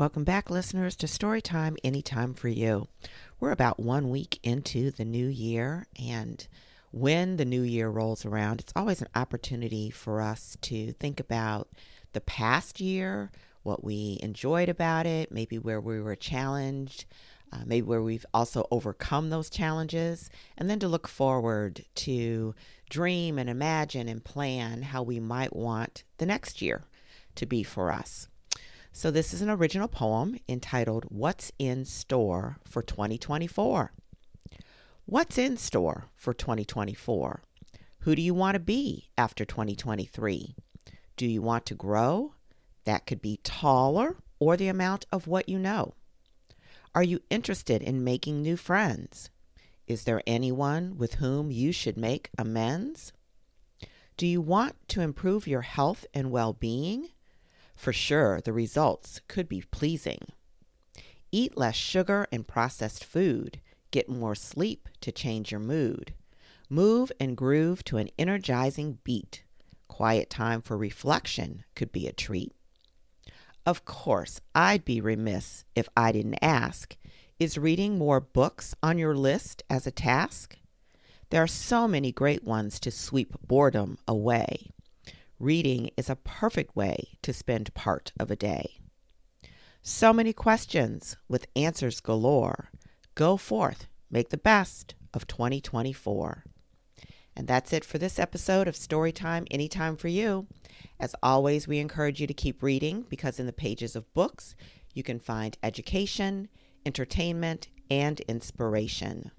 Welcome back, listeners, to Storytime Anytime for You. We're about one week into the new year, and when the new year rolls around, it's always an opportunity for us to think about the past year, what we enjoyed about it, maybe where we were challenged, uh, maybe where we've also overcome those challenges, and then to look forward to dream and imagine and plan how we might want the next year to be for us. So, this is an original poem entitled What's in Store for 2024? What's in store for 2024? Who do you want to be after 2023? Do you want to grow? That could be taller or the amount of what you know. Are you interested in making new friends? Is there anyone with whom you should make amends? Do you want to improve your health and well being? For sure, the results could be pleasing. Eat less sugar and processed food. Get more sleep to change your mood. Move and groove to an energizing beat. Quiet time for reflection could be a treat. Of course, I'd be remiss if I didn't ask Is reading more books on your list as a task? There are so many great ones to sweep boredom away. Reading is a perfect way to spend part of a day. So many questions with answers galore. Go forth, make the best of 2024. And that's it for this episode of Storytime Anytime for You. As always, we encourage you to keep reading because in the pages of books, you can find education, entertainment, and inspiration.